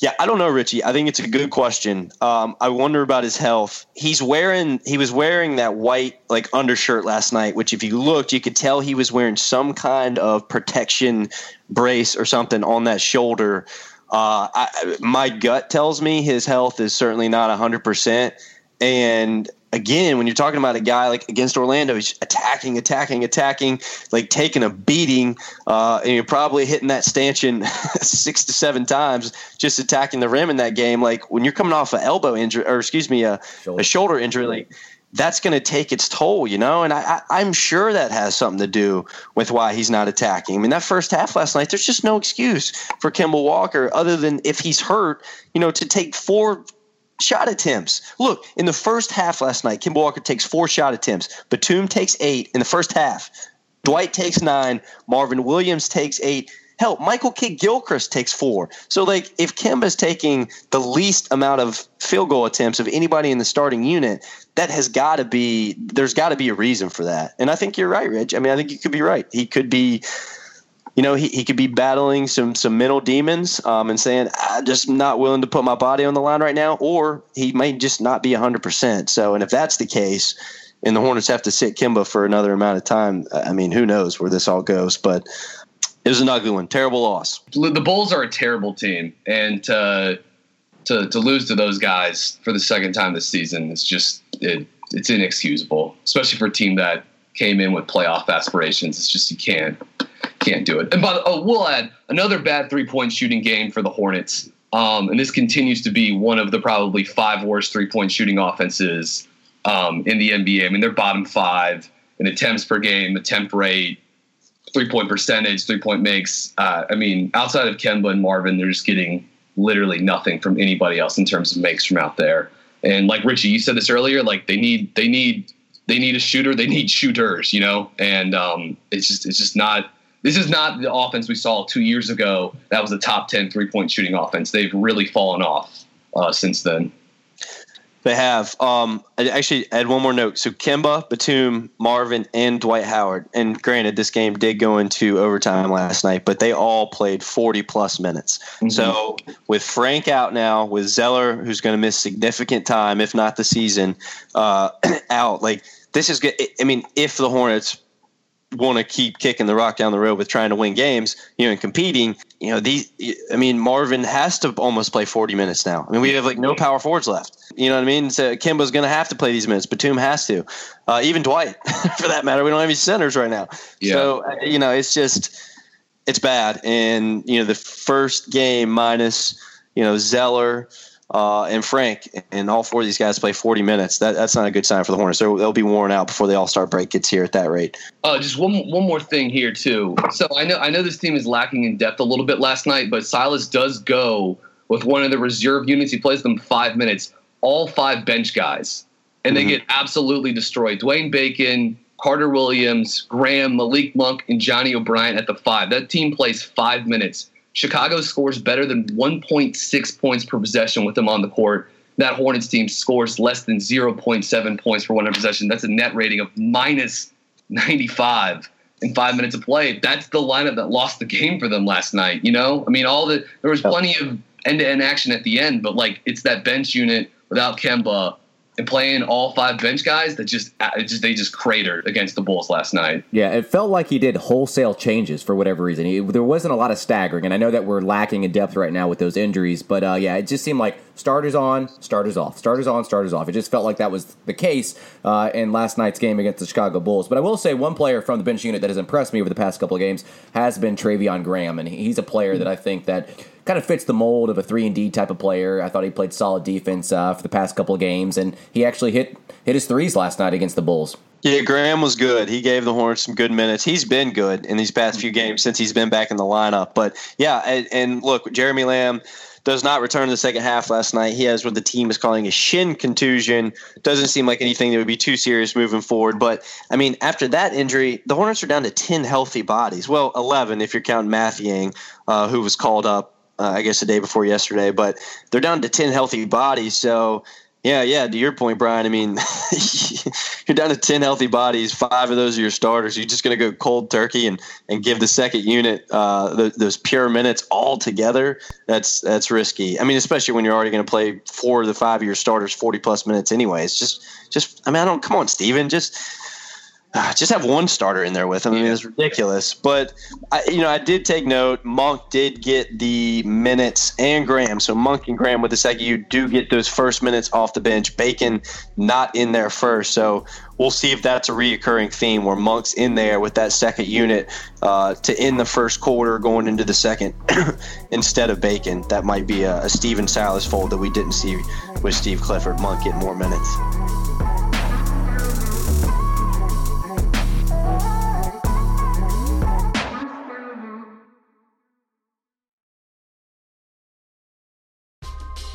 Yeah, I don't know, Richie. I think it's a good question. Um, I wonder about his health. He's wearing he was wearing that white like undershirt last night, which if you looked, you could tell he was wearing some kind of protection brace or something on that shoulder. Uh, I, my gut tells me his health is certainly not hundred percent, and again, when you're talking about a guy like against Orlando, he's attacking, attacking, attacking, like taking a beating, uh, and you're probably hitting that stanchion six to seven times just attacking the rim in that game. Like when you're coming off an elbow injury, or excuse me, a shoulder, a shoulder injury, like that's going to take its toll, you know. And I, I, I'm sure that has something to do with why he's not attacking. I mean, that first half last night, there's just no excuse for Kemba Walker other than if he's hurt, you know, to take four shot attempts. Look, in the first half last night, Kemba Walker takes four shot attempts. Batum takes eight in the first half. Dwight takes nine. Marvin Williams takes eight. Hell, Michael Kidd Gilchrist takes four. So, like, if Kemba's taking the least amount of field goal attempts of anybody in the starting unit, that has got to be, there's got to be a reason for that. And I think you're right, Rich. I mean, I think you could be right. He could be you know, he, he could be battling some some mental demons um, and saying, I'm just not willing to put my body on the line right now, or he might just not be 100%. So, and if that's the case, and the Hornets have to sit Kemba for another amount of time, I mean, who knows where this all goes. But it was an ugly one. Terrible loss. The Bulls are a terrible team. And to, to, to lose to those guys for the second time this season is just, it, it's inexcusable, especially for a team that came in with playoff aspirations. It's just, you can't can't do it. And by the, oh, we'll add another bad three point shooting game for the Hornets. Um, and this continues to be one of the probably five worst three point shooting offenses um, in the NBA. I mean, they're bottom five in attempts per game, attempt rate, three point percentage, three point makes. Uh, I mean, outside of Kemba and Marvin, they're just getting literally nothing from anybody else in terms of makes from out there. And like Richie, you said this earlier, like they need they need they need a shooter, they need shooters, you know, and um, it's just it's just not this is not the offense we saw two years ago. That was a top 10 three point shooting offense. They've really fallen off uh, since then. They have. Um, I actually add one more note. So Kemba, Batum, Marvin, and Dwight Howard. And granted, this game did go into overtime last night, but they all played 40 plus minutes. Mm-hmm. So with Frank out now, with Zeller, who's going to miss significant time, if not the season, uh, out, like this is good. I mean, if the Hornets want to keep kicking the rock down the road with trying to win games, you know, and competing, you know, these, I mean, Marvin has to almost play 40 minutes now. I mean, we have like no power forwards left. You know what I mean? So Kemba's going to have to play these minutes. Batum has to. Uh, even Dwight, for that matter. We don't have any centers right now. Yeah. So, uh, you know, it's just, it's bad. And, you know, the first game minus, you know, Zeller, uh, and Frank, and all four of these guys play 40 minutes. That, that's not a good sign for the Hornets. They'll, they'll be worn out before the All Star break gets here at that rate. Uh, just one one more thing here too. So I know I know this team is lacking in depth a little bit last night, but Silas does go with one of the reserve units. He plays them five minutes, all five bench guys, and mm-hmm. they get absolutely destroyed. Dwayne Bacon, Carter Williams, Graham, Malik Monk, and Johnny O'Bryant at the five. That team plays five minutes Chicago scores better than 1.6 points per possession with them on the court. That Hornets team scores less than 0.7 points per 100 possession. That's a net rating of minus 95 in five minutes of play. That's the lineup that lost the game for them last night. You know, I mean, all the there was plenty of end to end action at the end, but like it's that bench unit without Kemba and playing all five bench guys that just, just they just cratered against the Bulls last night. Yeah, it felt like he did wholesale changes for whatever reason. He, there wasn't a lot of staggering, and I know that we're lacking in depth right now with those injuries, but uh, yeah, it just seemed like starters on, starters off, starters on, starters off. It just felt like that was the case uh, in last night's game against the Chicago Bulls. But I will say one player from the bench unit that has impressed me over the past couple of games has been Treveon Graham, and he's a player that I think that kind of fits the mold of a three and D type of player. I thought he played solid defense uh, for the past couple of games, and he actually hit hit his threes last night against the Bulls. Yeah, Graham was good. He gave the Hornets some good minutes. He's been good in these past few games since he's been back in the lineup. But yeah, and, and look, Jeremy Lamb does not return in the second half last night. He has what the team is calling a shin contusion. Doesn't seem like anything that would be too serious moving forward. But I mean, after that injury, the Hornets are down to ten healthy bodies. Well, eleven if you're counting Mathiang, uh, who was called up uh, I guess the day before yesterday, but they're down to 10 healthy bodies. So, yeah, yeah, to your point, Brian, I mean, you're down to 10 healthy bodies. Five of those are your starters. You're just going to go cold turkey and, and give the second unit uh, the, those pure minutes all together. That's that's risky. I mean, especially when you're already going to play four of the five of your starters 40 plus minutes anyways. Just, just, I mean, I don't, come on, Stephen, just – uh, just have one starter in there with him. I mean, it's ridiculous. But I, you know, I did take note. Monk did get the minutes, and Graham. So Monk and Graham with the second, you do get those first minutes off the bench. Bacon not in there first. So we'll see if that's a reoccurring theme where Monk's in there with that second unit uh, to end the first quarter, going into the second instead of Bacon. That might be a, a Stephen Silas fold that we didn't see with Steve Clifford. Monk getting more minutes.